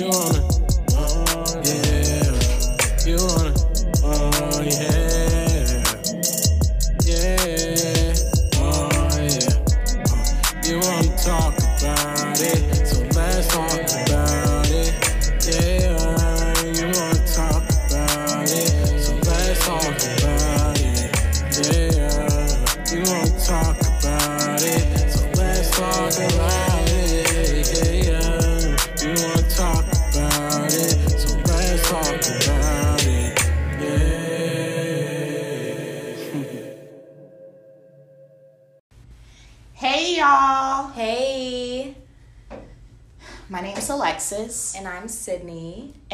You wanna,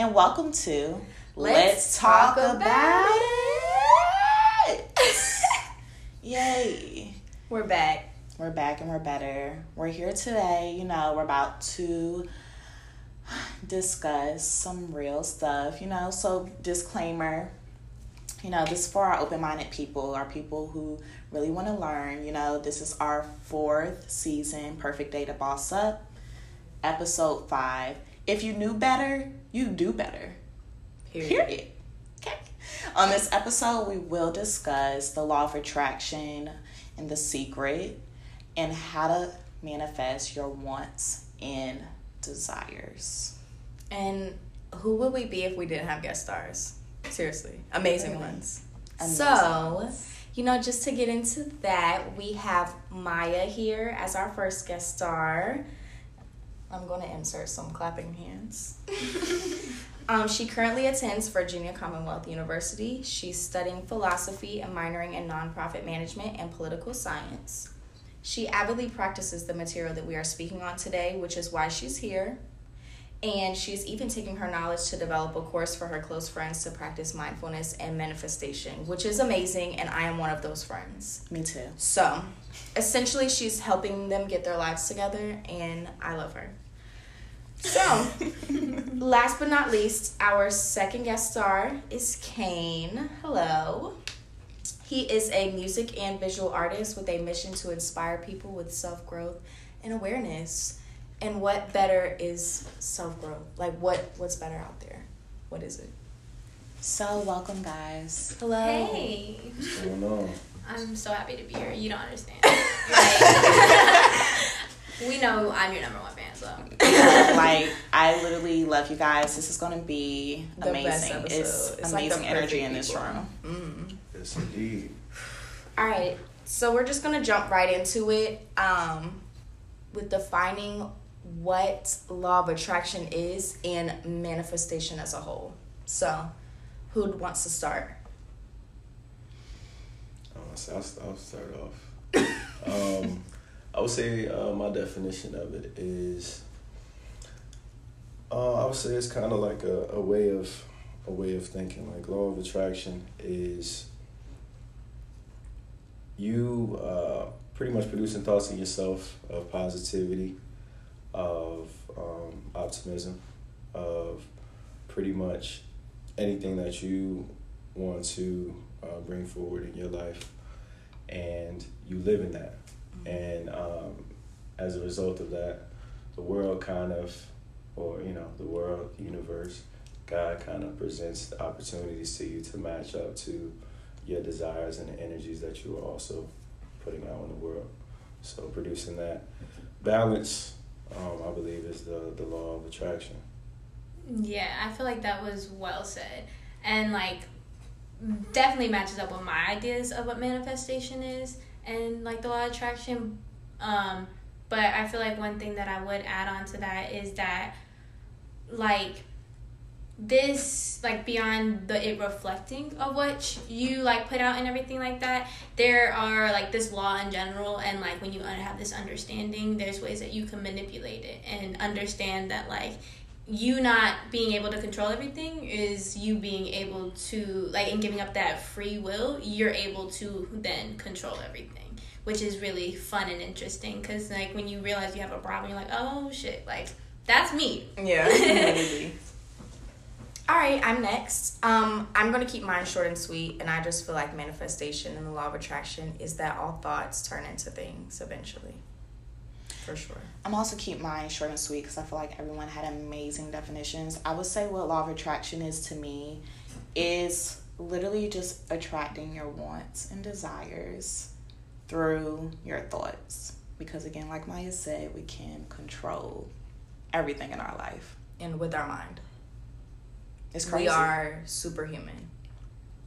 and welcome to Let's Talk About It. Yay. We're back. We're back and we're better. We're here today. You know, we're about to discuss some real stuff, you know. So, disclaimer you know, this is for our open minded people, our people who really want to learn. You know, this is our fourth season, Perfect Day to Boss Up, episode five. If you knew better, you do better. Period. Okay. On this episode, we will discuss the law of attraction and the secret and how to manifest your wants and desires. And who would we be if we didn't have guest stars? Seriously, amazing Really? ones. Amazing So, you know, just to get into that, we have Maya here as our first guest star. I'm going to insert some clapping hands. um, she currently attends Virginia Commonwealth University. She's studying philosophy and minoring in nonprofit management and political science. She avidly practices the material that we are speaking on today, which is why she's here. And she's even taking her knowledge to develop a course for her close friends to practice mindfulness and manifestation, which is amazing. And I am one of those friends. Me too. So, essentially, she's helping them get their lives together, and I love her. So, last but not least, our second guest star is Kane. Hello. He is a music and visual artist with a mission to inspire people with self growth and awareness. And what better is self growth? Like, what what's better out there? What is it? So, welcome, guys. Hello. Hey, What's going on? I'm so happy to be here. You don't understand. Like, we know I'm your number one fan, so like, I literally love you guys. This is going to be The amazing. episode. It's, It's like amazing energy in this room. Mm. Yes, indeed. All right, so we're just gonna jump right into it um, with defining what law of attraction is and manifestation as a whole. So, who wants to start? I'll, I'll start off. um, I would say uh, my definition of it is. Uh, I would say it's kind of like a, a way of a way of thinking. Like law of attraction is you uh, pretty much producing thoughts in yourself of positivity, of um, optimism, of pretty much anything that you want to uh, bring forward in your life, and you live in that. And um, as a result of that, the world kind of, or you know, the world, universe, God kind of presents the opportunities to you to match up to your desires and the energies that you are also putting out in the world. So producing that balance, um, I believe, is the the law of attraction. yeah, I feel like that was well said, and like definitely matches up with my ideas of what manifestation is and like the law of attraction. Um, but I feel like one thing that I would add on to that is that like this like beyond the it reflecting of what you like put out and everything like that there are like this law in general and like when you have this understanding there's ways that you can manipulate it and understand that like you not being able to control everything is you being able to like and giving up that free will you're able to then control everything which is really fun and interesting because like when you realize you have a problem you're like oh shit like that's me Yeah. All right, I'm next. Um, I'm gonna keep mine short and sweet, and I just feel like manifestation and the law of attraction is that all thoughts turn into things eventually. For sure. I'm also keep mine short and sweet because I feel like everyone had amazing definitions. I would say what law of attraction is to me is literally just attracting your wants and desires through your thoughts. Because again, like Maya said, we can control everything in our life. And with our mind. It's crazy. We are superhuman.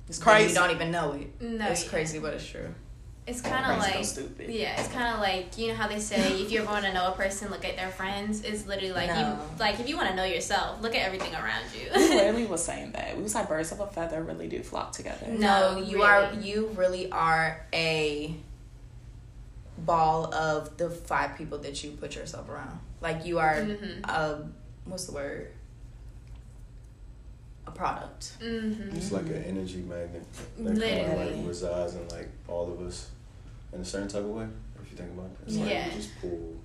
It's And crazy. We don't even know it. No, it's yeah. crazy, but it's true. It's kind of like so stupid. yeah, it's kind of like you know how they say if you ever want to know a person, look at their friends. It's literally like No. you like if you want to know yourself, look at everything around We you. literally was saying that. We was like birds of a feather really do flock together. No, No, you are you really are a ball of the five people that you put yourself around. Like you are Mhm. a what's the word? A product. hmm It's like an energy magnet that kind of like resides in like all of us in a certain type of way. If you think about it, it's like Yeah. just pull.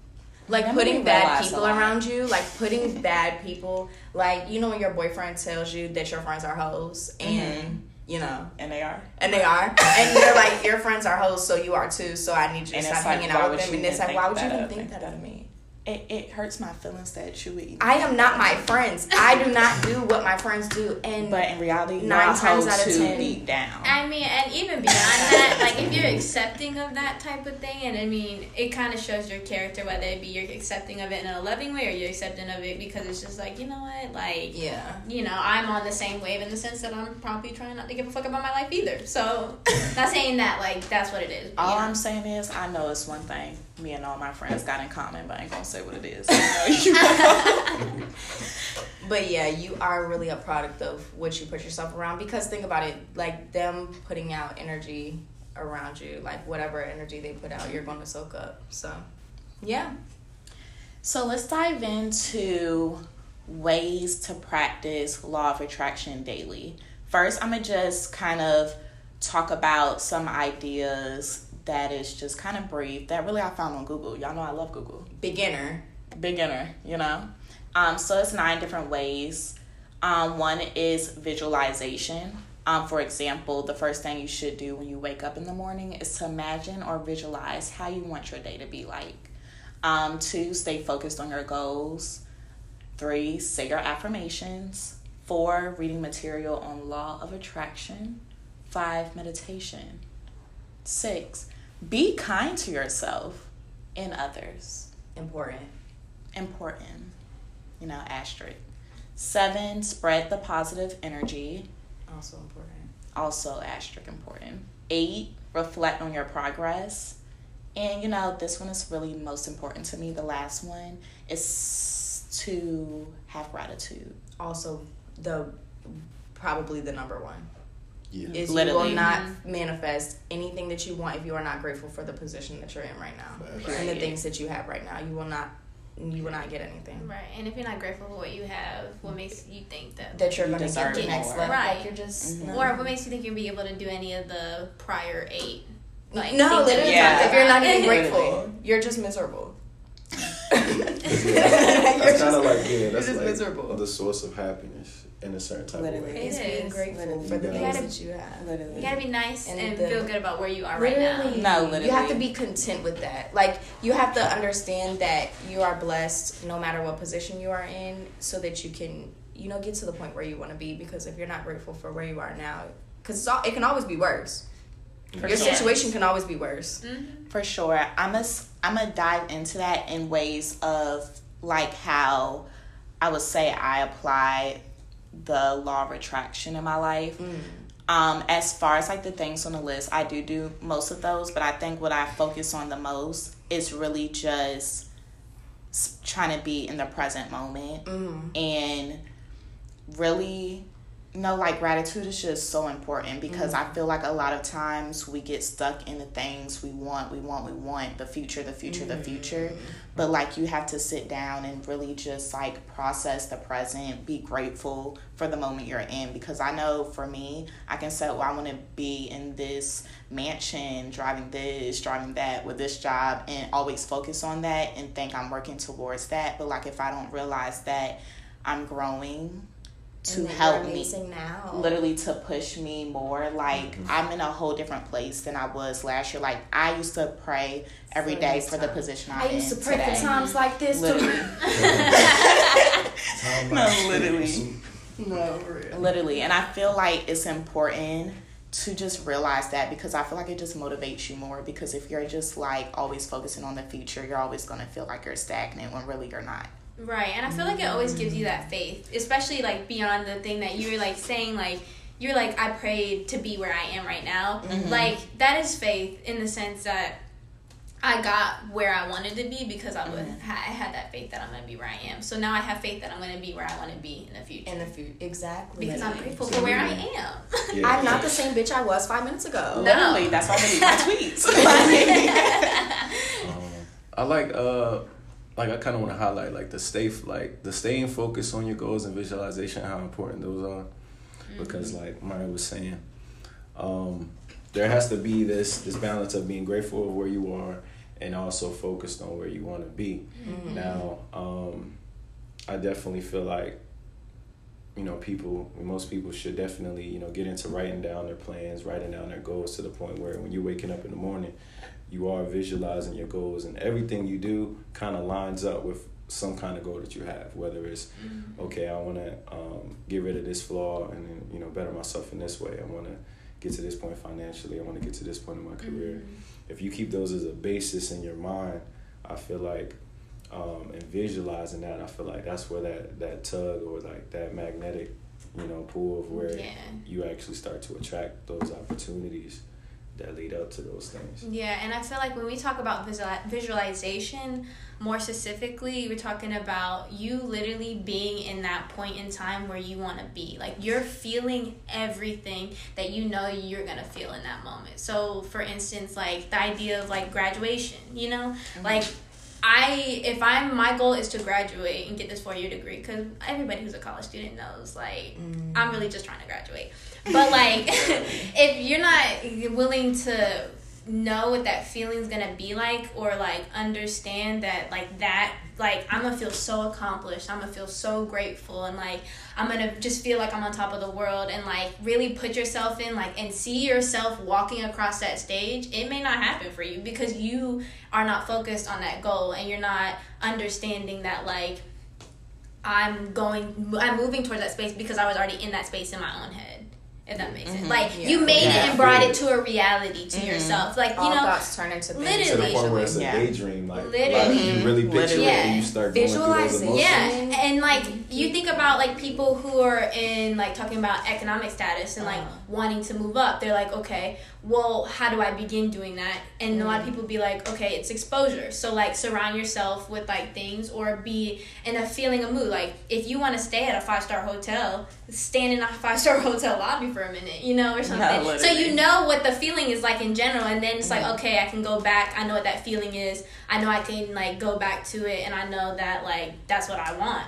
Like That made putting bad people around you, like putting bad people, like you know when your boyfriend tells you that your friends are hoes, and Mhm. you know, And they are. and they are, and you're like your friends are hoes, so you are too. So I need you to And stop like, hanging out with them. And it's like, why would you even of think me? that of me? It, it hurts my feelings that you would even I am not my friends. I do not do what my friends do, and But in reality, Nine nine times times out of 10. beat down. I mean, and even beyond that, like if you're accepting of that type of thing, and I mean, it kind of shows your character whether it be you're accepting of it in a loving way or you're accepting of it because it's just like you know what, like yeah, you know, I'm on the same wave in the sense that I'm probably trying not to give a fuck about my life either. So, not saying that like that's what it is. all you know. I'm saying is, I know it's one thing me and all my friends got in common, but I ain't gonna say what it is. I know you- but yeah, you are really a product of what you put yourself around. Because think about it, like them putting out energy around you, like whatever energy they put out, you're going to soak up. So, yeah, so let's dive into ways to practice law of attraction daily. First, I'm gonna just kind of talk about some ideas that is just kind of brief that really I found on Google. Y'all know I love Google. beginner. beginner, you know. Um, so it's nine different ways. Um, one is visualization. Um, for example, the first thing you should do when you wake up in the morning is to imagine or visualize how you want your day to be like. Um, two, stay focused on your goals. Three, say your affirmations. Four, reading material on law of attraction. Five, meditation. Six, be kind to yourself and others Important. important, you know, asterisk. Seven, spread the positive energy, Also important. also asterisk important. Eight, reflect on your progress. And you know, this one is really most important to me. The last one is to have gratitude. Also, the probably the number one Yeah. is you will not manifest anything that you want if you are not grateful for the position that you're in right now Facts. and the things that you have right now. You will not. You will not get anything. Right, and if you're not grateful for what you have, what makes you think that? That you're You going to deserve get the next level. Right. Like you're just Mhm. Or what makes you think you'll be able to do any of the prior eight? Like, no, literally, Yeah. talked if you're not even grateful, you're just miserable. That's You're kind of like yeah, that's like miserable. the source of happiness in a certain type Literally. of way. It's It being is. grateful Literally. for the You things gotta- that you have. Literally. You gotta be nice And and, the- feel good about where you are right now. No, literally. You have to be content with that. Like you have to understand that you are blessed no matter what position you are in so that you can, you know, get to the point where you want to be because if you're not grateful for where you are now, cuz it can always be worse. For Your sure. situation can always be worse. Mhm. For sure. I'm going I'm to dive into that in ways of like how I would say I apply the law of attraction in my life. Um, as far as like the things on the list, I do do most of those, but I think what I focus on the most is really just trying to be in the present moment Mm. and really know like gratitude is just so important because mm-hmm. i feel like a lot of times we get stuck in the things we want we want we want the future the future the future. Mm-hmm. But like you have to sit down and really just like process the present be grateful for the moment you're in because i know for me i can say well i want to be in this mansion driving this driving that with this job and always focus on that and think i'm working towards that. But like if i don't realize that i'm growing to And help me now. literally to push me more. Like mm-hmm. i'm in a whole different place than i was last year. Like i used to pray every For day this for the position i'm I used to pray today. for times like this literally. Too. no literally. No, for real. literally. And i feel like it's important to just realize that because i feel like it just motivates you more because if you're just like always focusing on the future you're always going to feel like you're stagnant when really you're not Right, and I feel like it always gives you that faith, especially like beyond the thing that you're like saying, like you're like I prayed to be where I am right now. Mhm. Like that is faith in the sense that I got where I wanted to be because I would Mhm. I had that faith that I'm gonna be where I am. So now I have faith that I'm gonna be where I want to be in the future In the future, exactly. because I'm grateful for where I am. Yeah. I'm not the same bitch I was five minutes ago. No. literally that's why i delete my tweets Um, I like uh like I kind of want to highlight like the stay like the staying focused on your goals and visualization how important those are. Because like Maya was saying um there has to be this this balance of being grateful of where you are and also focused on where you want to be now um I definitely feel like you know people most people should definitely you know get into writing down their plans writing down their goals to the point where when you're waking up in the morning you are visualizing your goals and everything you do kind of lines up with some kind of goal that you have whether it's okay i want to um, get rid of this flaw and then you know better myself in this way. I want to get to this point financially. I want to get to this point in my career. If you keep those as a basis in your mind i feel like um, and visualizing that i feel like that's where that that tug or like that magnetic you know pull of where Yeah. you actually start to attract those opportunities that lead up to those things Yeah, and I feel like when we talk about visual- visualization, more specifically, we're talking about you literally being in that point in time where you want to be. Like you're feeling everything that you know you're going to feel in that moment. So, for instance, like the idea of like graduation, you know? Mm-hmm. Like I if I'm my goal is to graduate and get this four year degree because everybody who's a college student knows like mm. I'm really just trying to graduate. But like if you're not willing to know what that feeling's gonna be like or like understand that like that like I'm gonna feel so accomplished I'm gonna feel so grateful and like I'm gonna just feel like I'm on top of the world and like really put yourself in like and see yourself walking across that stage it may not happen for you because you are not focused on that goal and you're not understanding that like I'm going I'm moving towards that space because I was already in that space in my own head. If that makes sense. Mhm. Like Yeah. you made Yeah. it and brought it to a reality to Mhm. yourself. Like, you All know, thoughts turn into literally. to the point where it's a Yeah. daydream like, Literally. like you really picture Literally. it and you start going those Visualizing. Yeah, and like you think about like people who are in like talking about economic status and like Uh-huh. wanting to move up. They're like, okay, well, how do I begin doing that? And a lot of people be like, okay, it's exposure. So like surround yourself with like things or be in a feeling of mood. Like if you want to stay at a five star hotel, stand in a five star hotel lobby for a minute, you know, or something. so you know what the feeling is like in general, and then it's Mhm. like, okay, I can go back. I know what that feeling is. I know I can like go back to it, and I know that like that's what I want.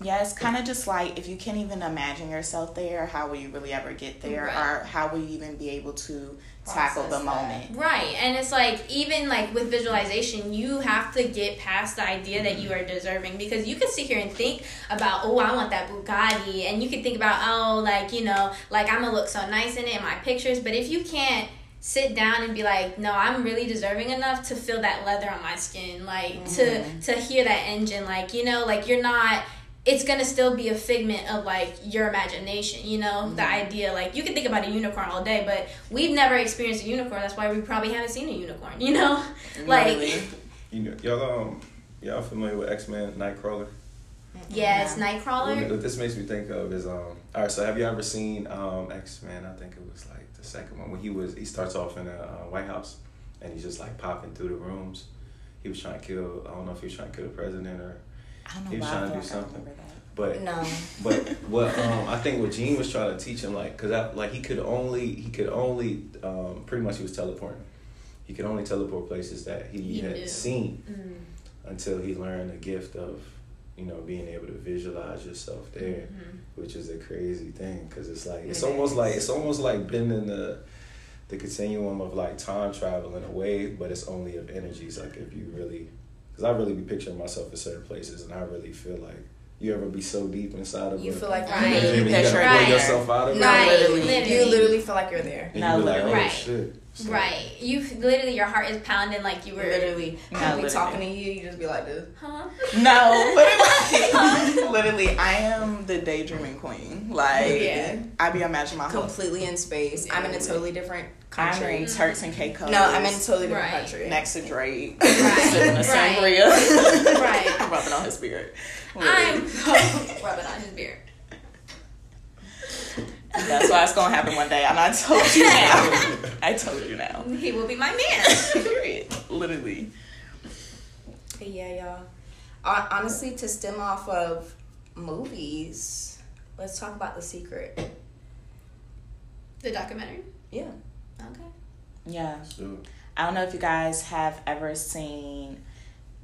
Yeah, it's kind of just like if you can't even imagine yourself there, how will you really ever get there? Right. Or how will you even be able to tackle the that. moment? Right. And it's like even like with visualization, you have to get past the idea that you mm-hmm. are deserving because you can sit here and think about, oh, I want that Bugatti and you can think about, oh, like, you know, like I'm gonna look so nice in it in my pictures. But if you can't sit down and be like, no, I'm really deserving enough to feel that leather on my skin, like to mm-hmm. to hear that engine, like, you know, like you're not it's gonna still be a figment of like your imagination, you know, the idea. Like you can think about a unicorn all day, but we've never experienced a unicorn. That's why we probably haven't seen a unicorn, you know. Like Literally. You know, y'all um, y'all familiar with X Men Nightcrawler? yes, What, Nightcrawler. what this makes me think of is um. All right, so have you ever seen um X Men? I think it was like the second one when he was he starts off in a uh, White House and he's just like popping through the rooms. He was trying to kill. I don't know if he was trying to kill the president or. I don't know He was trying to do something. But No. but what um I think what Jean was trying to teach him like because I like he could only he could only um pretty much he was teleporting. He could only teleport places that he, He had knew. seen Mm, until he learned the gift of you know being able to visualize yourself there, mhm. which is a crazy thing because it's like it's It almost is. like it's almost like bending the the continuum of like time travel in a way, but it's only of energies. Like if you really, because I really be picturing myself in certain places, and I really feel like You ever be so deep inside of You a feel like Right. you're dream and there. you gotta Right. yourself out of it? No, Right, literally. literally. You literally feel like you're there. And No, you be like, oh literally. shit. So- Right. You literally your heart is pounding like you were Literally. No, People literally. talking to you, you just be like this. Huh? No, literally, literally, I am the daydreaming queen. Like, Yeah. I be imagining my whole. Completely in space. I'm in a totally different I'm country. in Turks and Caicos. No, I'm in a totally different Right. country. next to Drake, Right. sipping a Right. sangria. Right. I'm rubbing on his beard. I'm Literally. rubbing on his beard. That's why it's gonna happen one day, and I told you now. I told you now. He will be my man. Period. Literally. But yeah, y'all. Honestly, to stem off of movies, let's talk about The Secret. The documentary. Yeah. Okay. Yeah. So, I don't know if you guys have ever seen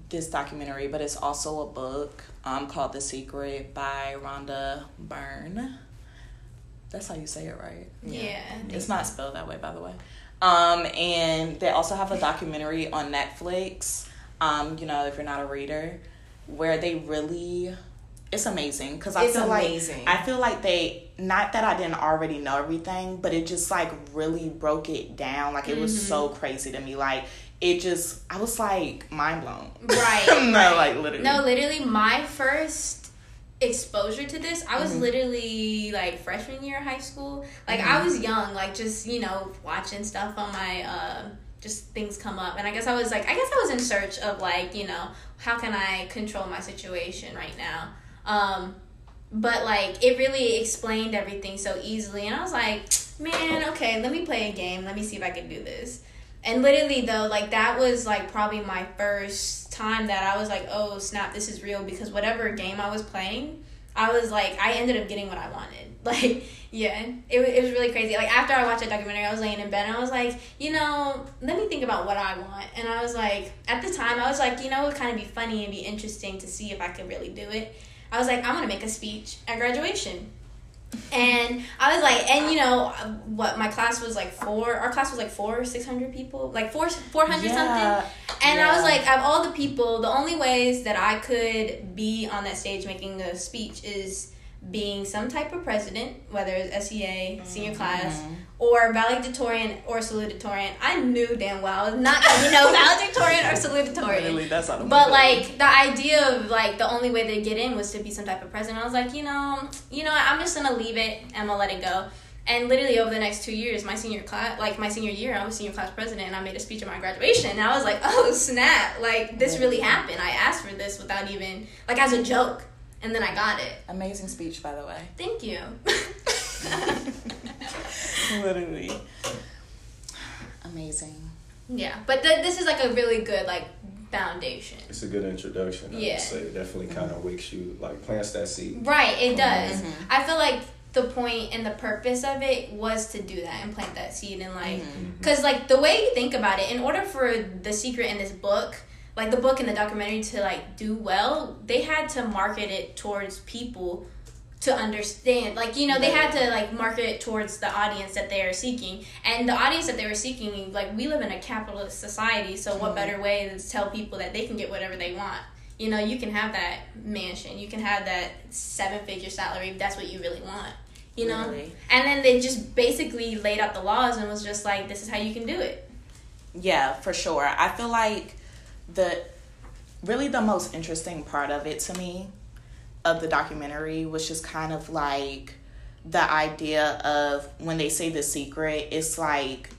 this documentary, but it's also a book um, called The Secret by Rhonda Byrne. That's how you say it, right? Yeah. It's not spelled that way, by the way. Um, and they also have a documentary on Netflix. Um, you know, if you're not a reader, where they really, it's amazing because I It's feel amazing. like I feel like they not that I didn't already know everything, but it just like really broke it down. Like it was so crazy to me. Like it just, I was like mind blown. Right. no, right. like literally. No, literally, my first exposure to this, I was Mhm. literally like freshman year of high school. Like I was young, like just you know watching stuff on my uh, just things come up, and I guess I was like, I guess I was in search of like you know how can I control my situation right now. Um, but like it really explained everything so easily, and I was like, man, okay, let me play a game. Let me see if I can do this. And literally though, like that was like probably my first time that I was like, oh snap, this is real because whatever game I was playing, I was like, I ended up getting what I wanted. Like, yeah, it, it was really crazy. Like after I watched that documentary, I was laying in bed and I was like, you know, let me think about what I want. And I was like, at the time, I was like, you know, it would kind of be funny and be interesting to see if I could really do it. I was like, I'm gonna make a speech at graduation. And I was like, and you know, what my class was like four. Our class was like four, six hundred people, like four, four hundred something. And I was like, of all the people, the only ways that I could be on that stage making a speech is being some type of president, whether it's SEA, senior mm-hmm. class, or valedictorian or salutatorian. I knew damn well not gonna be valedictorian or salutatorian. Literally, that's not But like the idea of like the only way to get in was to be some type of president. I was like, you know, you know, I'm just gonna leave it. And I'm gonna let it go. And literally over the next two years, my senior class, like my senior year, I was senior class president, and I made a speech at my graduation. And I was like, oh snap! Like this really happened. I asked for this without even like as a joke, and then I got it. amazing speech, by the way. Thank you. Literally, amazing. yeah, but th- this is like a really good like foundation. it's a good introduction. I Yeah. would say it definitely mm-hmm. kind of wakes you, like plants that seed. Right, it mm-hmm. does. Mhm. I feel like the point and the purpose of it was to do that and plant that seed and like mm-hmm. because like the way you think about it in order for the secret in this book like the book and the documentary to like do well they had to market it towards people to understand like you know they had to like market it towards the audience that they are seeking. And the audience that they were seeking like we live in a capitalist society so what better way than to tell people that they can get whatever they want? You know you can have that mansion you can have that seven figure salary if that's what you really want you know? Literally. and then they just basically laid out the laws and was just like this is how you can do it. Yeah, for sure. I feel like the really the most interesting part of it to me of the documentary was just kind of like the idea of when they say the secret, it's like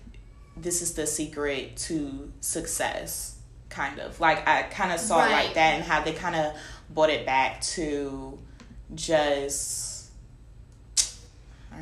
this is the secret to success, kind of. Like I kind of saw it Right. like that and how they kind of brought it back to just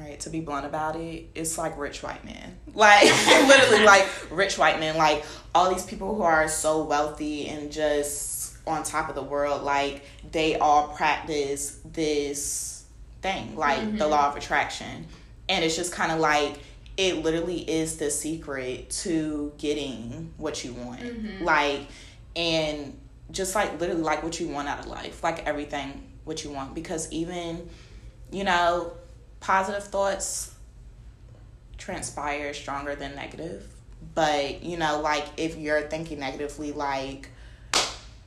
right, to be blunt about it, it's like rich white men. Like literally like rich white men, like all these people who are so wealthy and just on top of the world, like they all practice this thing, like the mm-hmm. law of attraction. And it's just kind of like it literally is the secret to getting what you want. Mm-hmm. Like and just like literally like what you want out of life, like everything what you want because even you know, positive thoughts transpire stronger than negative. But, you know, like if you're thinking negatively, like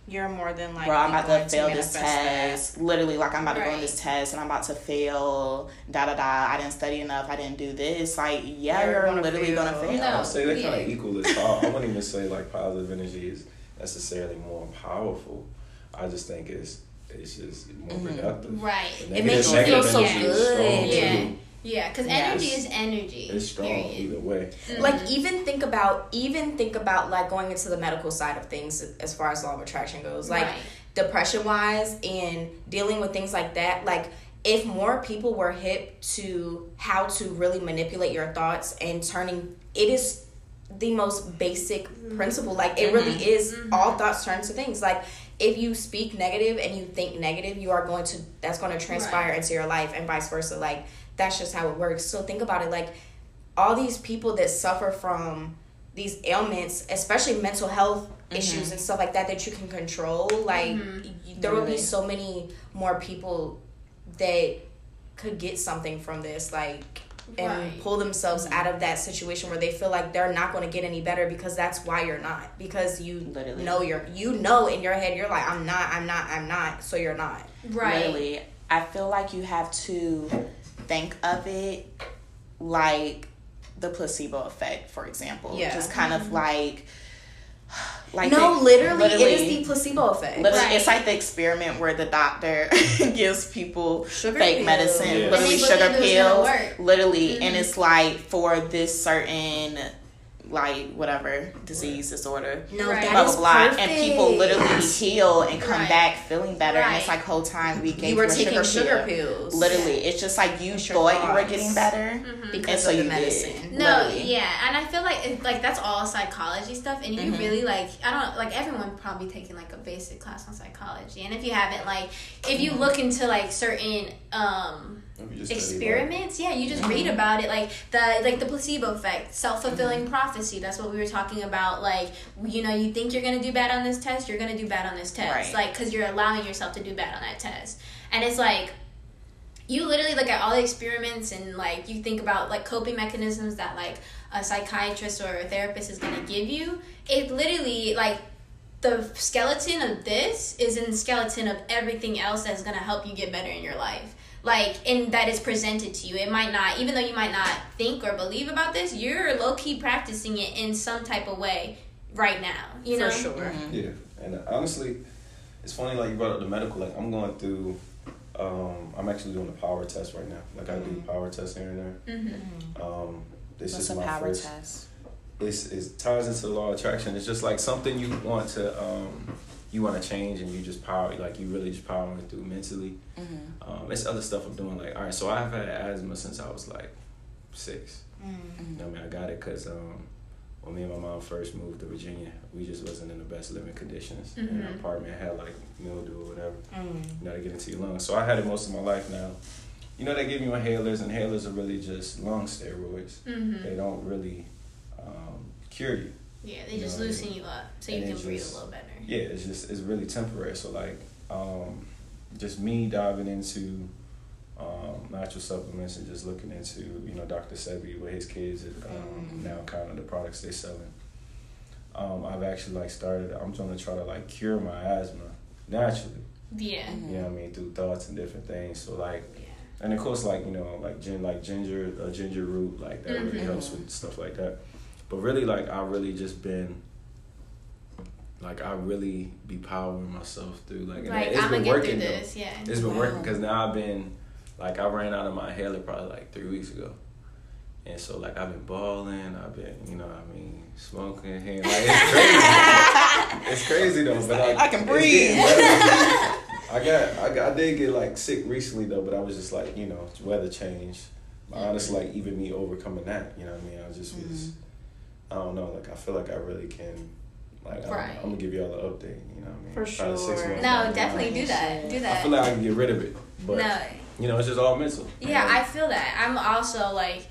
You're more than like bro, I'm about to fail this manifest that. test. Literally, like I'm about to go on this test and I'm about to fail. Da da da. I didn't study enough. I didn't do this. Like, yeah, You're you're, gonna literally fail. gonna fail. No. I would say they're yeah. kind of equal as power. I wouldn't even say like positive energy is necessarily more powerful. I just think it's it's just more Mhm. productive. Right. It makes you feel so energy is strong, good. Yeah. Yeah, because Yes. energy is energy. It's strong period. either way. Mhm. Like even think about even think about like going into the medical side of things as far as law of attraction goes. Like Right. depression wise and dealing with things like that like if more people were hip to how to really manipulate your thoughts and turning it is the most basic principle like it really is all thoughts turn to things like if you speak negative and you think negative you are going to that's going to transpire Right. into your life and vice versa. Like that's just how it works. So think about it. Like all these people that suffer from these ailments, especially mental health mm-hmm. issues and stuff like that, that you can control, like mm-hmm. y- there will be so many more people that could get something from this, like and Right. pull themselves mm-hmm. out of that situation where they feel like they're not going to get any better because that's why you're not because you Literally. know you're you know in your head you're like I'm not I'm not I'm not so you're not Right. Literally, I feel like you have to think of it like the placebo effect, for example. Yeah. Just kind of mm-hmm. like, like no the- literally, it literally- is the placebo effect Literally, Right. it's like the experiment where the doctor gives people Sugar fake pills. medicine, Yeah. literally sugar believe it was pills, gonna work. literally, and mm-hmm. it's like for this certain, like whatever disease disorder, no Right. that blah blah blah, and people perfect. literally heal and come Right. back feeling better, and it's like whole time we gave you were taking sugar, sugar pill. pills Literally, it's just like you It's your thought you were getting better, because and so of the you medicine did. No, Literally. yeah, and I feel like it, like that's all psychology stuff, and you Mhm. really like I don't like everyone probably taking like a basic class on psychology, and if you haven't, like if you look into like certain um If you just study experiments, yeah, you just Mm-hmm. read about it, like the like the placebo effect, self fulfilling prophecy. That's what we were talking about. Like you know, you think you're gonna do bad on this test, you're gonna do bad on this test, Right. like because you're allowing yourself to do bad on that test, and it's like you literally look at all the experiments and like you think about like coping mechanisms that like a psychiatrist or a therapist is going to give you it literally like the skeleton of this is in the skeleton of everything else that's going to help you get better in your life like and that is presented to you it might not even though you might not think or believe about this you're low-key practicing it in some type of way right now you know for sure Mm-hmm. Yeah, and honestly, it's funny like you brought up the medical. Like I'm going through, um, I'm actually doing a power test right now. Like I do power tests here and there. mm-hmm. Um, this What's is a my power first. test? It's it ties into the law of attraction. It's just like something you want to um, you want to change, and you just power like you really just powering through mentally. Mm-hmm. Um, it's other stuff I'm doing. Like all right, so I've had asthma since I was like six. Mm-hmm. You know what I mean, I got it because um, when me and my mom first moved to Virginia, we just wasn't in the best living conditions. And our Mhm. apartment had like mildew or whatever. Mm. You know, to get into your lungs. So I had it most of my life now. You know, they give you inhalers. Inhalers are really just lung steroids. Mm-hmm. They don't really um, cure you. Yeah they just You know, loosen you up so you can breathe a little better Yeah, it's just it's really temporary. So like, um, just me diving into um, natural supplements and just looking into you know Dr. Sebi with his kids and um, now kind of the products they're selling. Um, I've actually like started. I'm trying to try to like cure my asthma naturally. yeah You know what I mean through thoughts and different things. So like, yeah and of course like you know like gin like ginger uh, ginger root like that really Mhm. helps with stuff like that. But really like I really just been like I really be powering myself through like and like it's I'm been working through though. this. Yeah. It's been working because now I've been like I ran out of my inhaler probably like three weeks ago. And so like I've been balling, I've been, you know, I mean, smoking here. Like it's crazy. it's crazy though, but like, I can breathe. I got, I got, I did get like sick recently though, but I was just like, you know, weather change. But honestly, like even me overcoming that, you know what I mean? I just was, mm-hmm. I don't know, like I feel like I really can, like I'm, I'm gonna give y'all an update, you know what I mean? For Probably six sure. months No, down definitely do that. Do that. I feel like I can get rid of it, but no. you know, it's just all mental. Yeah, I feel that. I'm also like,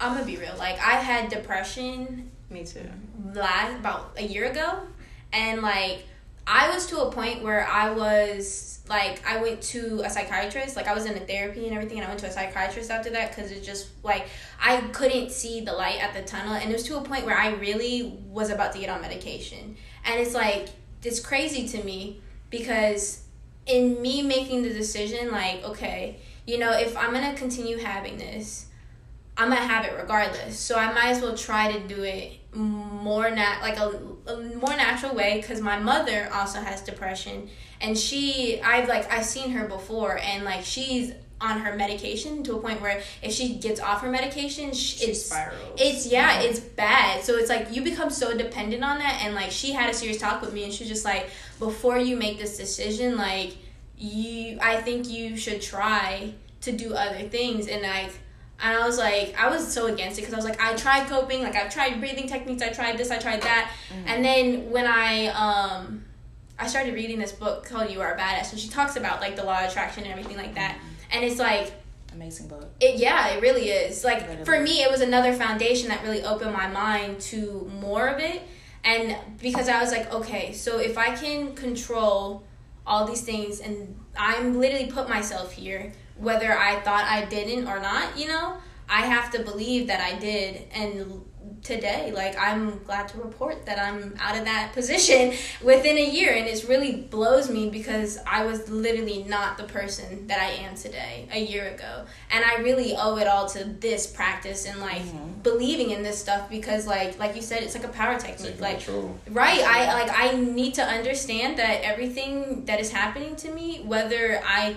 I'm gonna be real. Like, I had depression me too last about a year ago, and like, I was to a point where I was like, I went to a psychiatrist. Like, I was in a therapy and everything, and I went to a psychiatrist after that because it just like I couldn't see the light at the tunnel, and it was to a point where I really was about to get on medication, and it's like it's crazy to me because in me making the decision like okay you know if i'm gonna continue having this i'm gonna have it regardless so i might as well try to do it more nat like a, a more natural way because my mother also has depression and she i've like i've seen her before and like she's on her medication to a point where if she gets off her medication sh- it's spirals. it's yeah, it's bad so it's like you become so dependent on that and like she had a serious talk with me and she was just like before you make this decision like you i think you should try to do other things and like and I was like, I was so against it because I was like, I tried coping, like I've tried breathing techniques, I tried this, I tried that, and then when I um, I started reading this book called You Are a Badass, and she talks about like the law of attraction and everything like that, and it's like Amazing book. it yeah, it really is. Like for me, it was another foundation that really opened my mind to more of it, and because I was like, okay, so if I can control all these things, and I'm literally put myself here, whether I thought I didn't or not, you know, I have to believe that I did, and today like i'm glad to report that i'm out of that position within a year and it really blows me because i was literally not the person that i am today a year ago. And i really owe it all to this practice and like believing in this stuff because like like you said it's like a power technique like right i like i need to understand that everything that is happening to me whether i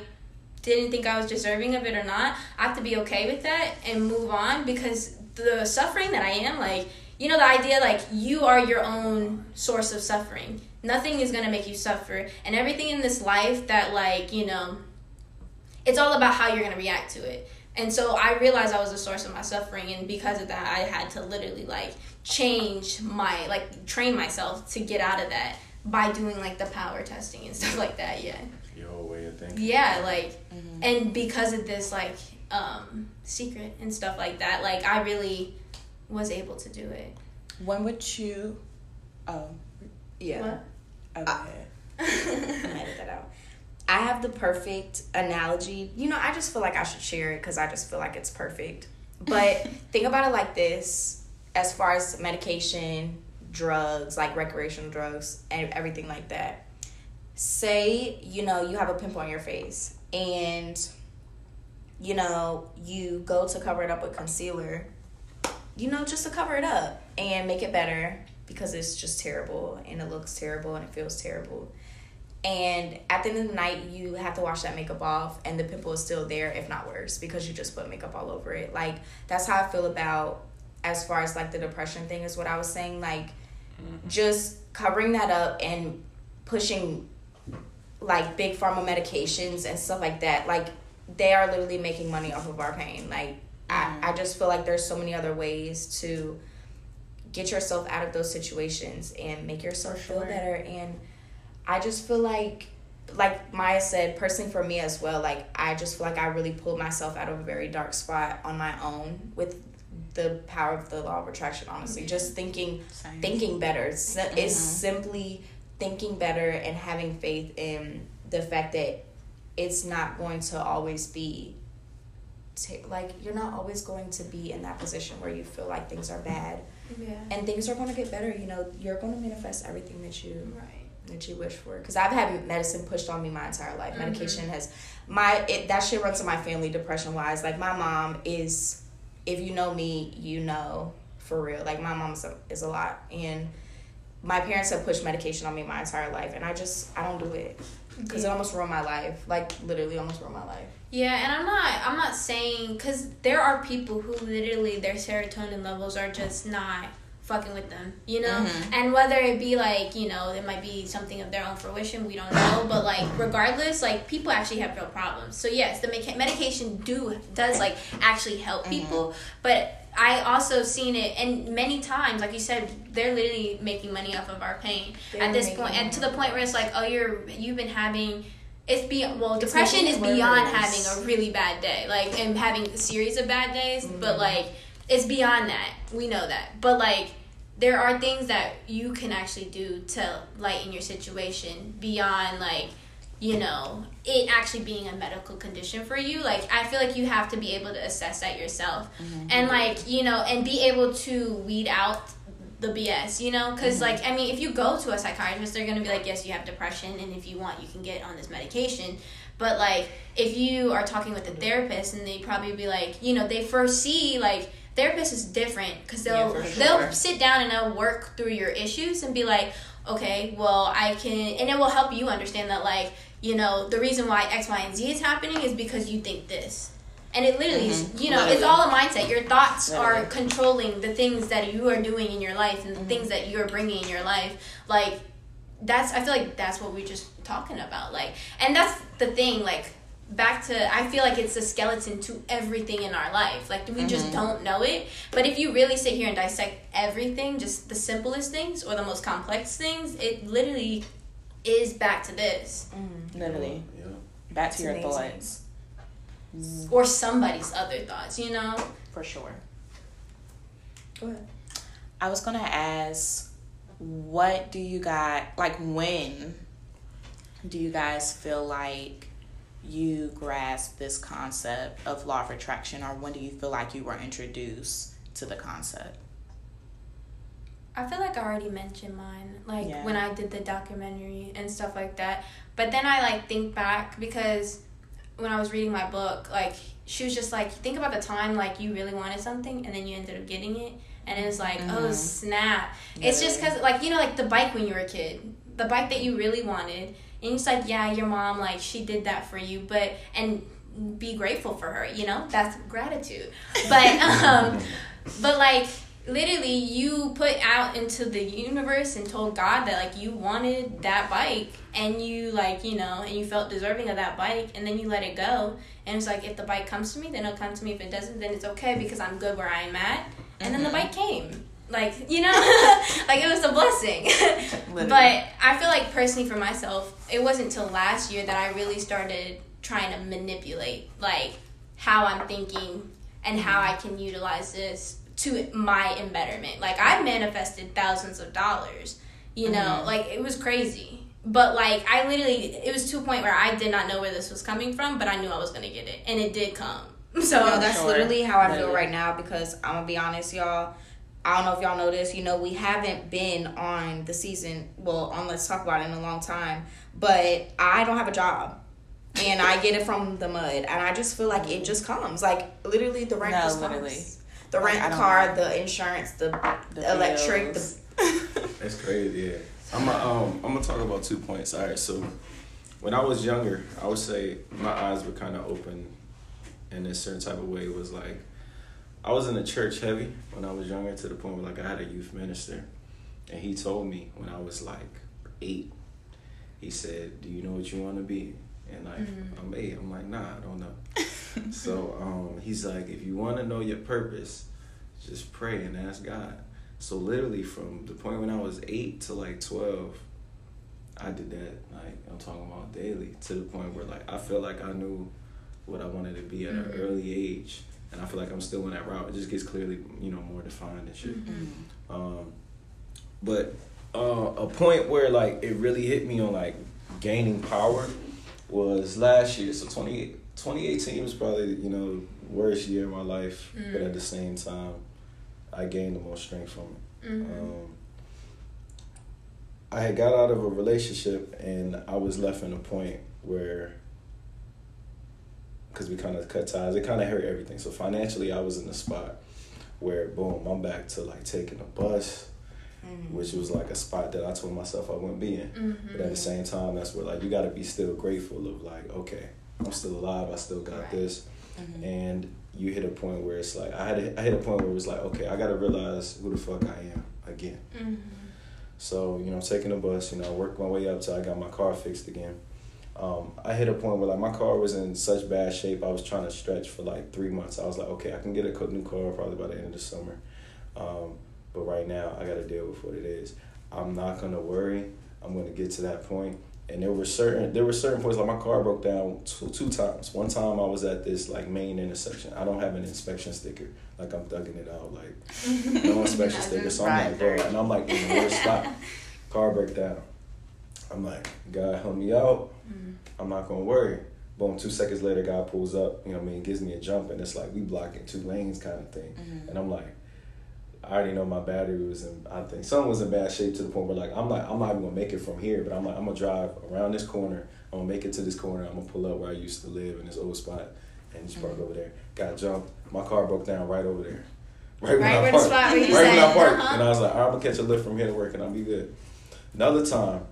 didn't think i was deserving of it or not i have to be okay with that and move on because the suffering that i am like you know the idea like you are your own source of suffering. Nothing is going to make you suffer. And everything in this life that like you know it's all about how you're going to react to it. And so i realized i was the source of my suffering and because of that i had to literally like change my like train myself to get out of that by doing like the power testing and stuff like that yeah. Your whole way of thinking. yeah like and because of this like um secret and stuff like that like i really was able to do it When would you? Oh, Yeah. What? oh, go ahead. I'm edit that out. I have the perfect analogy. You know, I just feel like I should share it because I just feel like it's perfect. But think about it like this as far as medication, drugs, like recreational drugs, and everything like that. Say, you know, you have a pimple on your face and, you know, you go to cover it up with concealer, you know, just to cover it up and make it better because it's just terrible and it looks terrible and it feels terrible. And at the end of the night, you have to wash that makeup off, and the pimple is still there, if not worse, because you just put makeup all over it. Like, that's how I feel about as far as like the depression thing, is what I was saying. Like, mm-hmm. just covering that up and pushing like big pharma medications and stuff like that. Like, they are literally making money off of our pain. Like, I, mm-hmm. I just feel like there's so many other ways to get yourself out of those situations and make yourself feel better and I just feel like like Maya said, personally for me as well, like I just feel like I really pulled myself out of a very dark spot on my own with the power of the law of attraction, honestly. Just thinking Same. thinking better. It's, it's mm-hmm. simply thinking better and having faith in the fact that it's not going to always be ta like you're not always going to be in that position where you feel like things are bad. Yeah. And things are going to get better you know you're going to manifest everything that you right. that you wish for. Because i've had medicine pushed on me my entire life. Mm-hmm. medication has my it, that shit runs in my family depression wise. Like my mom is if you know me you know for real. Like my mom is a, is a lot. And my parents have pushed medication on me my entire life and i just i don't do it. Because it almost ruined my life. Like literally almost ruined my life. Yeah, and I'm not I'm not saying cuz there are people who literally their serotonin levels are just not fucking with them, you know? Mm-hmm. And whether it be like, you know, it might be something of their own fruition, we don't know, but like regardless, like people actually have real problems. So yes, the medica- medication do does like actually help mm-hmm. people, but I also seen it and many times, like you said, they're literally making money off of our pain. They're At this point, and to the point where it's like, oh, you're you've been having it's beyond well depression is beyond having a really bad day like and having a series of bad days Mm-hmm. but like it's beyond that we know that but like there are things that you can actually do to lighten your situation beyond like you know it actually being a medical condition for you like i feel like you have to be able to assess that yourself Mm-hmm. and like you know and be able to weed out the BS, you know? Because, like, I mean, if you go to a psychiatrist, they're going to be like, yes, you have depression, and if you want, you can get on this medication. But, like, if you are talking with a therapist, and they probably be like, you know, they first see, like, therapist is different because they'll Yeah, for they'll sit down and they'll work through your issues and be like okay well i can and it will help you understand that like you know the reason why x y and z is happening is because you think this. And it literally is Mhm. you know it's all a mindset. Your thoughts are controlling the things that you are doing in your life and the Mhm. things that you're bringing in your life. Like that's i feel like that's what we're just talking about. Like and that's the thing like back to i feel like it's a skeleton to everything in our life. Like we just Mhm. don't know it. But if you really sit here and dissect everything just the simplest things or the most complex things it literally is back to this mm-hmm. Literally. Yeah. Back It's to your amazing. thoughts. Mm. or somebody's other thoughts you know For sure. Go ahead. I was gonna ask, what do you guys like? When do you guys feel like you grasp this concept of law of attraction, or when do you feel like you were introduced to the concept? I feel like I already mentioned mine, like Yeah. when I did the documentary and stuff like that. But then I like think back because when I was reading my book, like she was just like, think about the time like you really wanted something and then you ended up getting it, and it was like, oh Mhm. snap! It's just because like you know like the bike when you were a kid, the bike that you really wanted, and it's like yeah, your mom like she did that for you, but and be grateful for her, you know that's gratitude. But um, but like literally you put out into the universe and told God that like you wanted that bike and you like you know and you felt deserving of that bike and then you let it go. And it's like if the bike comes to me then it'll come to me. If it doesn't then it's okay because I'm good where I am at. And then the Mhm. bike came. Like you know? Like it was a blessing. But I feel like personally for myself it wasn't till last year that I really started trying to manipulate like how I'm thinking and how I can utilize this to my embetterment. Like I manifested thousands of dollars, you know, Mhm. like it was crazy. But like I literally, it was to a point where I did not know where this was coming from, but I knew I was gonna get it, and it did come. So No, that's Sure. literally how I feel right now because I'm gonna be honest, y'all. I don't know if y'all know this. You know, we haven't been on the season. Well, on Let's Talk About It in a long time. But I don't have a job, and I get it from the mud, and I just feel like it just comes. Like literally, the rent No, just literally. Comes. The Like, rent, I the don't car, know. the insurance, the, The electric, the That's crazy. Yeah. I'm a, um I'm gonna talk about two points. All right. So when I was younger, I would say my eyes were kind of open in a certain type of way. It was like I was in the church heavy when I was younger to the point where like I had a youth minister, and he told me when I was like eight, he said, "Do you know what you want to be?" And like I'm eight, I'm like, Nah, I don't know. so um, he's like, if you want to know your purpose, just pray and ask God. So literally from the point when I was eight to like twelve, I did that. Like I'm talking about daily to the point where like I feel like I knew what I wanted to be at an early age, and I feel like I'm still in that route. It just gets clearly, you know, more defined and shit. Um, but uh, a point where like it really hit me on like gaining power was last year. So 20, 2018 was probably you know worst year of my life, but at mm. the same time, I gained the most strength from it. Mm-hmm. Um, I had got out of a relationship and I was left in a point where, because we kind of cut ties, it kind of hurt everything. So financially, I was in a spot where, boom, I'm back to like taking a bus, mm-hmm. which was like a spot that I told myself I wouldn't be in. Mm-hmm. But at the same time, that's where like you got to be still grateful of like, okay, I'm still alive, I still got Right. this, Mm-hmm. and you hit a point where it's like I had a, I hit a point where it was like, okay, I got to realize who the fuck I am again. Mm-hmm. So, you know, I'm taking a bus, you know, I worked my way up till I got my car fixed again. Um, I hit a point where like my car was in such bad shape, I was trying to stretch for like three months. I was like, okay, I can get a new car probably by the end of the summer. Um, but right now, I got to deal with what it is. I'm not gonna worry. I'm gonna get to that point. And there were certain there were certain points like my car broke down two, two times. One time I was at this like main intersection. I don't have an inspection sticker. Like I'm thugging it out. Like no inspection sticker. So I'm like, bro, and I'm like in the worst spot. Car break down. I'm like, God help me out. Mm. I'm not gonna worry. Boom, two seconds later, God pulls up, you know what I mean, gives me a jump, and it's like we blocking two lanes kind of thing. Mm-hmm. And I'm like, I already know my battery was in. I think something was in bad shape to the point where like I'm like I'm not even gonna make it from here, but I'm like I'm gonna drive around this corner. I'm gonna make it to this corner. I'm gonna pull up where I used to live in this old spot, and just park over there. Got jumped. My car broke down right over there. Right, when I parked. spot where you right when I parked, uh-huh. and I was like, All right, I'm gonna catch a lift from here to work, and I'll be good. Another time,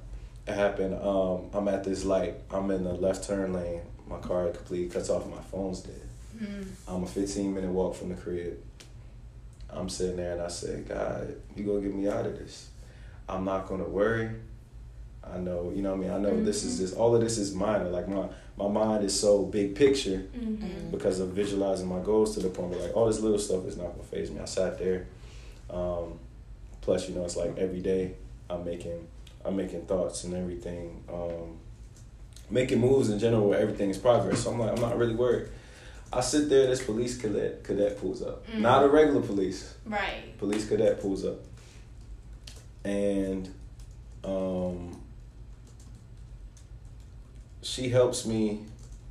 it happened. Um, I'm at this light. I'm in the left turn lane. My car completely cuts off. My phone's dead. Mm. I'm a 15 minute walk from the crib. I'm sitting there and I said, God, you gonna get me out of this. I'm not gonna worry. I know, you know what I mean? I know this is this all of this is minor. Like my my mind is so big picture Mm-hmm. because of visualizing my goals to the point where like all this little stuff is not gonna faze me. I sat there. Um, plus, you know, it's like every day I'm making I'm making thoughts and everything. Um, making moves in general where everything is progress. So I'm like, I'm not really worried. I sit there, this police cadet cadet pulls up. Mhm. Not a regular police. Right. Police cadet pulls up. And um she helps me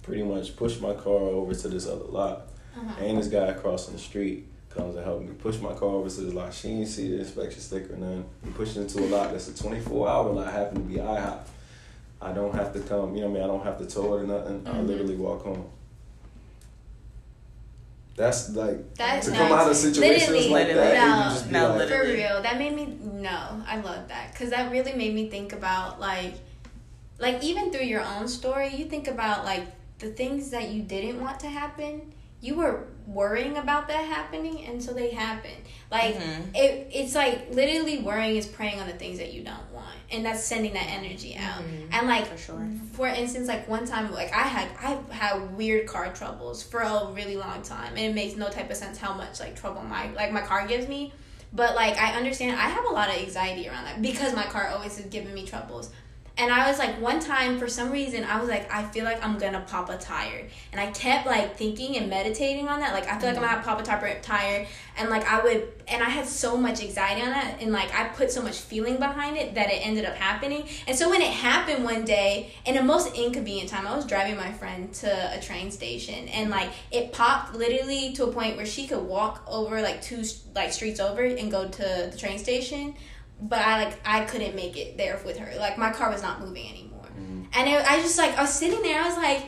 pretty much push my car over to this other lot. Uh-huh. And this guy crossing the street comes and help me push my car over to the lot. She didn't see the inspection sticker and then we pushed into a lot that's a 24 hour lot, happen to be IHOP. I don't have to come, you know what I mean? I don't have to tow it or nothing. I Mhm. literally walk home. That's like That's to come out of situations Literally, like that. no, and you just be no, like. For real, that made me no. I love that because that really made me think about like, like even through your own story, you think about like the things that you didn't want to happen. You were worrying about that happening, and so they happen. Like Mhm. it, it's like literally worrying is praying on the things that you don't want, and that's sending that energy out. Mhm. And like For sure. for instance, like one time, like I had I had weird car troubles for a really long time, and it makes no type of sense how much like trouble my like my car gives me. But like I understand, I have a lot of anxiety around that because my car always is giving me troubles. And I was like, one time for some reason, I was like, I feel like I'm gonna pop a tire, and I kept like thinking and meditating on that. Like I feel like I'm mm-hmm. gonna pop a tire, tire, and like I would, and I had so much anxiety on that, and like I put so much feeling behind it that it ended up happening. And so when it happened one day, in a most inconvenient time, I was driving my friend to a train station, and like it popped literally to a point where she could walk over like two like streets over and go to the train station, but I like I couldn't make it there with her. Like my car was not moving anymore, mm-hmm. and it, I just like I was sitting there. I was like,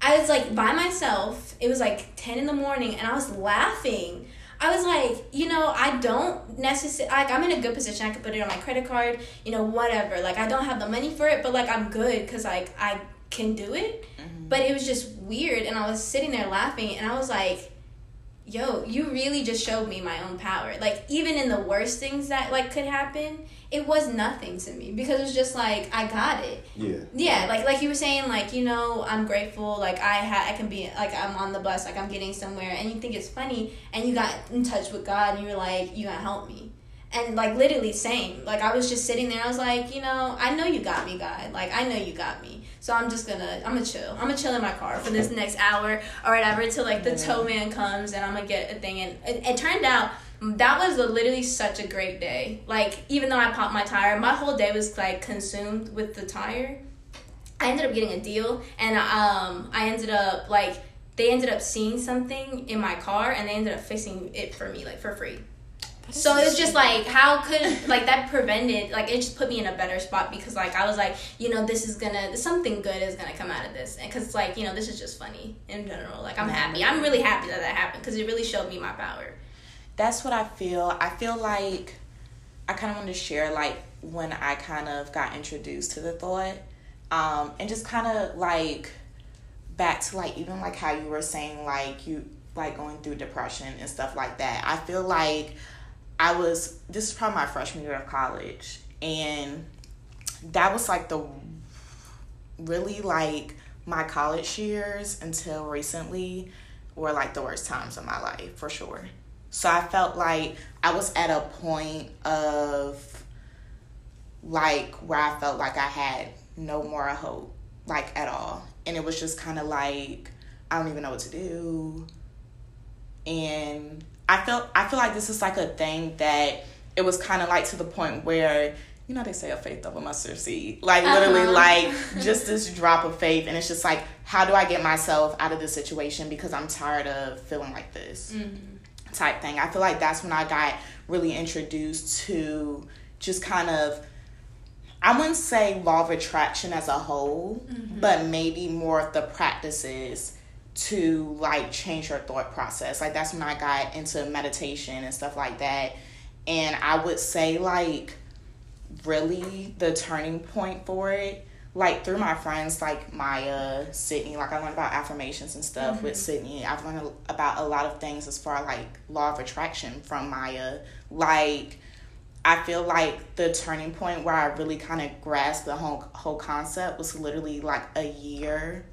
I was like by myself. It was like ten in the morning, and I was laughing. I was like, you know, I don't necessarily like I'm in a good position. I could put it on my credit card, you know, whatever. Like I don't have the money for it, but like I'm good because like I can do it. Mm-hmm. But it was just weird, and I was sitting there laughing, and I was like, yo, you really just showed me my own power. Like even in the worst things that like could happen, it was nothing to me because it was just like I got it. Yeah. Yeah, like like you were saying, like you know, I'm grateful. Like I ha- I can be like I'm on the bus, like I'm getting somewhere, and you think it's funny, and you got in touch with God, and you were like, you gonna help me, and like literally same. Like I was just sitting there, I was like, you know, I know you got me, God. Like I know you got me, so I'm just gonna I'm gonna chill. I'm gonna chill in my car for this next hour or whatever until like the tow man comes, and I'm gonna get a thing. And it, it turned out that was a, literally such a great day. Like even though I popped my tire, my whole day was like consumed with the tire. I ended up getting a deal, and um, I ended up like they ended up seeing something in my car, and they ended up fixing it for me like for free. So it was just like, how could like that prevented like it just put me in a better spot because like I was like, you know, this is gonna something good is gonna come out of this, and because like you know this is just funny in general. Like I'm happy, I'm really happy that that happened because it really showed me my power. That's what I feel. I feel like I kind of want to share like when I kind of got introduced to the thought, um, and just kind of like back to like even like how you were saying like you like going through depression and stuff like that. I feel like I was this is probably my freshman year of college, and that was like the really like my college years until recently were like the worst times of my life for sure. So I felt like I was at a point of like where I felt like I had no more hope, like at all. And it was just kind of like I don't even know what to do. And I felt I feel like this is like a thing that it was kind of like to the point where you know they say a faith of a mustard seed like literally Uh-huh. like just this drop of faith and it's just like how do i get myself out of this situation because i'm tired of feeling like this type thing. I feel like that's when I got really introduced to just kind of I wouldn't say law of attraction as a whole, but maybe more of the practices to like change your thought process. Like that's when I got into meditation and stuff like that. And I would say like really the turning point for it like through my friends like Maya, Sydney, like I learned about affirmations and stuff mm-hmm. with Sydney. I've learned about a lot of things as far like law of attraction from Maya. Like I feel like the turning point where I really kind of grasped the whole whole concept was literally like a year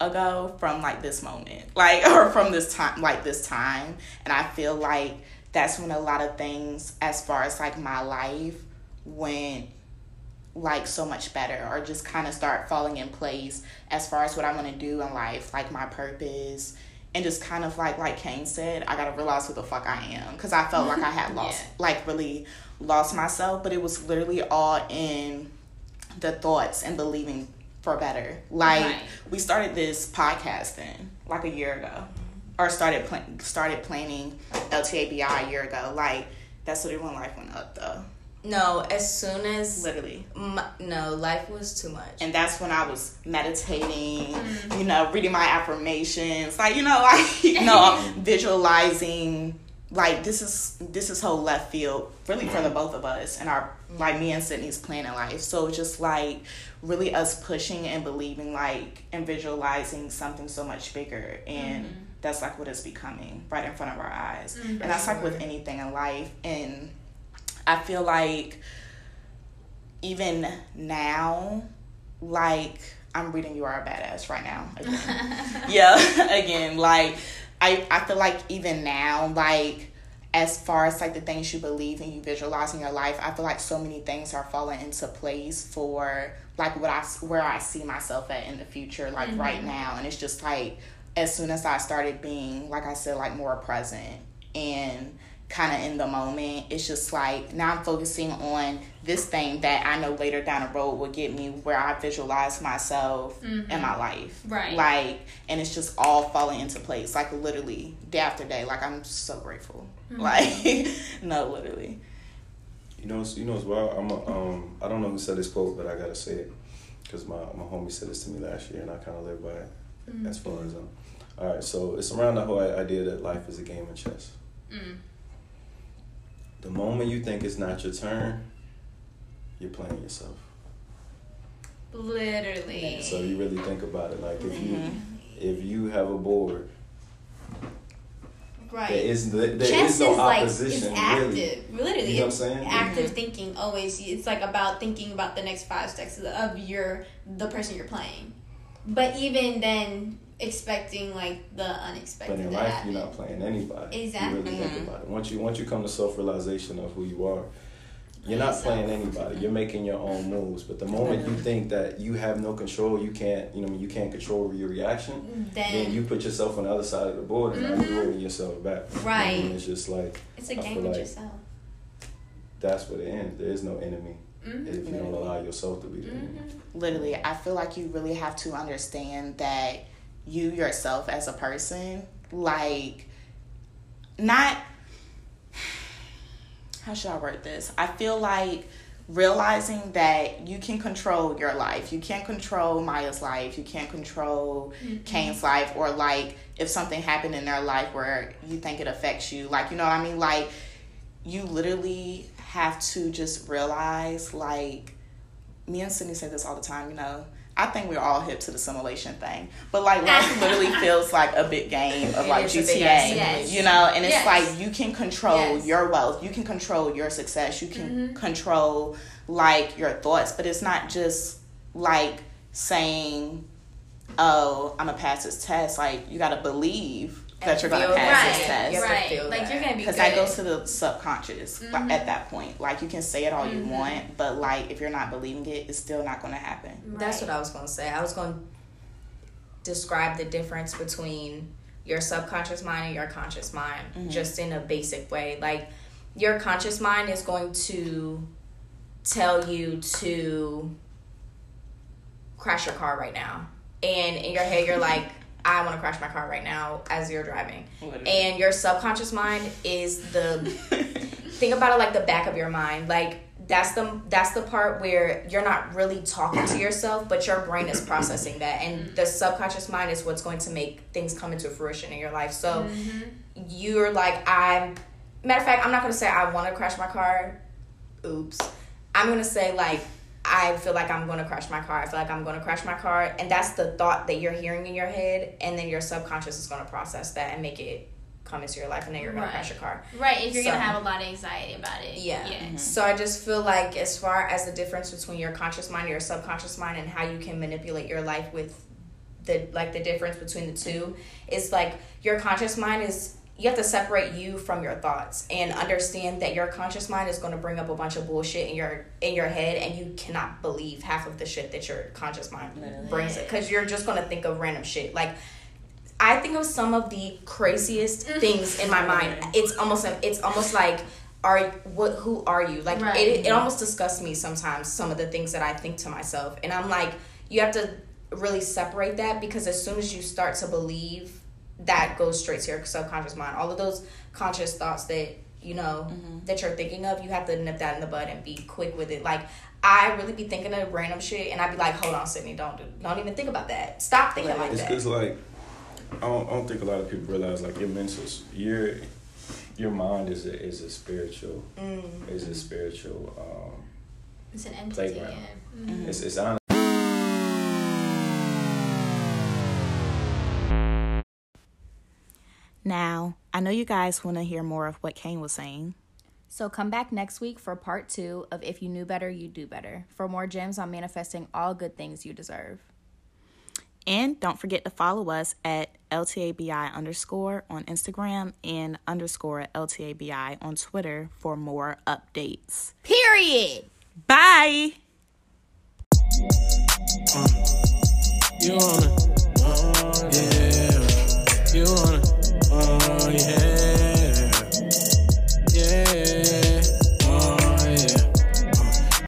ago from like this moment. Like or from this time like this time. And I feel like that's when a lot of things as far as like my life went like so much better or just kind of start falling in place as far as what I want to do in life, like my purpose. And just kind of like like Kane said, I gotta realize who the fuck I am because I felt like I had lost, Yeah. like really lost myself. But it was literally all in the thoughts and believing for better. Like Right. we started this podcasting like a year ago, or started pla- started planning LTABI a year ago. Like that's literally when life went up though, No, as soon as literally. m no, life was too much. and that's when I was meditating, mm-hmm. you know, reading my affirmations, like you know, like you know, visualizing. Like this is this is whole left field, really for the both of us and our like me and Sydney's plan in life. So just like really us pushing and believing, like and visualizing something so much bigger, and mm-hmm. that's like what is becoming right in front of our eyes. Mm, and that's like with anything in life, and I feel like even now, like I'm reading You Are a Badass right now. Again. yeah, again, like I I feel like even now, like as far as like the things you believe and you visualize in your life, I feel like so many things are falling into place for like what I where I see myself at in the future, like mm-hmm. right now, and it's just like as soon as I started being like I said, like more present and kind of in the moment. It's just like now I'm focusing on this thing that I know later down the road will get me where I visualize myself in my life. Right. Like, and it's just all falling into place, like literally day after day. Like, I'm so grateful. Like, no, literally. You know, you know as well. I'm a, um, I don't know who said this quote, but I gotta say it because my, my homie said this to me last year, and I kind of live by it. As far as um, all right, so it's around the whole idea that life is a game of chess. Mm. The moment you think it's not your turn, you're playing yourself. Literally. So you really think about it, like if you if you have a board, Right. there is there, Chess is no is like opposition it's active. really. Literally, You know what I'm saying? active thinking always. It's like about thinking about the next five steps of your the person you're playing. But even then, expecting like the unexpected. But in to life, happen. you're not playing anybody. Exactly. You really think Mhm. about it. Once you once you come to self realization of who you are, you're not yourself. playing anybody. You're making your own moves. But the moment you think that you have no control, you can't you know you can't control your reaction. Then, Then you put yourself on the other side of the board and now Mhm. you're holding yourself back. Right. And it's just like it's a I game feel with like- yourself. that's what it ends. There is no enemy Mhm. if you don't allow yourself to be the enemy. Mm-hmm. Literally, I feel like you really have to understand that you yourself as a person, like, not. How should I word this? I feel like realizing that you can control your life. You can't control Maya's life. You can't control mm-hmm. Kane's life, or like if something happened in their life where you think it affects you. Like, you know what I mean? Like, you literally have to just realize, like, me and Sydney say this all the time, you know. I think we're all hip to the simulation thing. But like life literally feels like a big game of like GTA. yes. You know, and it's Yes. like you can control Yes. your wealth, you can control your success, you can control like your thoughts, but it's not just like saying, Oh, I'm gonna pass this test. Like you gotta believe that you're gonna pass that. this test You to Right. Like you're gonna be because that goes to the subconscious Mhm. at that point like you can say it all you Mhm. want but like if you're not believing it it's still not going to happen That's what I was going to say. I was going to describe the difference between your subconscious mind and your conscious mind Mhm. just in a basic way. Like your conscious mind is going to tell you to crash your car right now. And in your head you're like I want to crash my car right now as you're driving. Literally. And your subconscious mind is the think about it like the back of your mind. Like that's the that's the part where you're not really talking to yourself, but your brain is processing that, and the subconscious mind is what's going to make things come into fruition in your life. So mm-hmm. you're like, I'm. Matter of fact, I'm not gonna say I want to crash my car. Oops. I'm gonna say like I feel like I'm gonna crash my car. I feel like I'm gonna crash my car, and that's the thought that you're hearing in your head, and then your subconscious is gonna process that and make it come into your life, and then you're gonna Right. crash your car. Right, if you're So- gonna have a lot of anxiety about it. Yeah. Yeah. Mm-hmm. So I just feel like as far as the difference between your conscious mind and your subconscious mind and how you can manipulate your life with the like the difference between the two is like your conscious mind is you have to separate you from your thoughts and understand that your conscious mind is going to bring up a bunch of bullshit in your in your head and you cannot believe half of the shit that your conscious mind Literally. brings it because you're just going to think of random shit like I think of some of the craziest things in my mind. It's almost it's almost like are what who are you? Like Right. it it almost disgusts me sometimes some of the things that I think to myself. And I'm like you have to really separate that because as soon as you start to believe that goes straight to your subconscious mind. All of those conscious thoughts that you know that you're thinking of, you have to nip that in the bud and be quick with it. Like I really be thinking of random shit, and I'd be like, "Hold on, Sydney, don't do, don't even think about that. Stop thinking like It's, that." it's like I don't, I don't think a lot of people realize like your mental, your your mind is a is a spiritual Mm. is a spiritual. Um, It's an entity. Playground. Yeah. Mhm. It's it's honest. Now, I know you guys want to hear more of what Kane was saying. So come back next week for part two of If You Knew Better, You'd Do Better for more gems on manifesting all good things you deserve. And don't forget to follow us at LTABI underscore on Instagram and underscore LTABI on Twitter for more updates. Period. Bye. Uh, you wanna, uh, yeah, you wanna.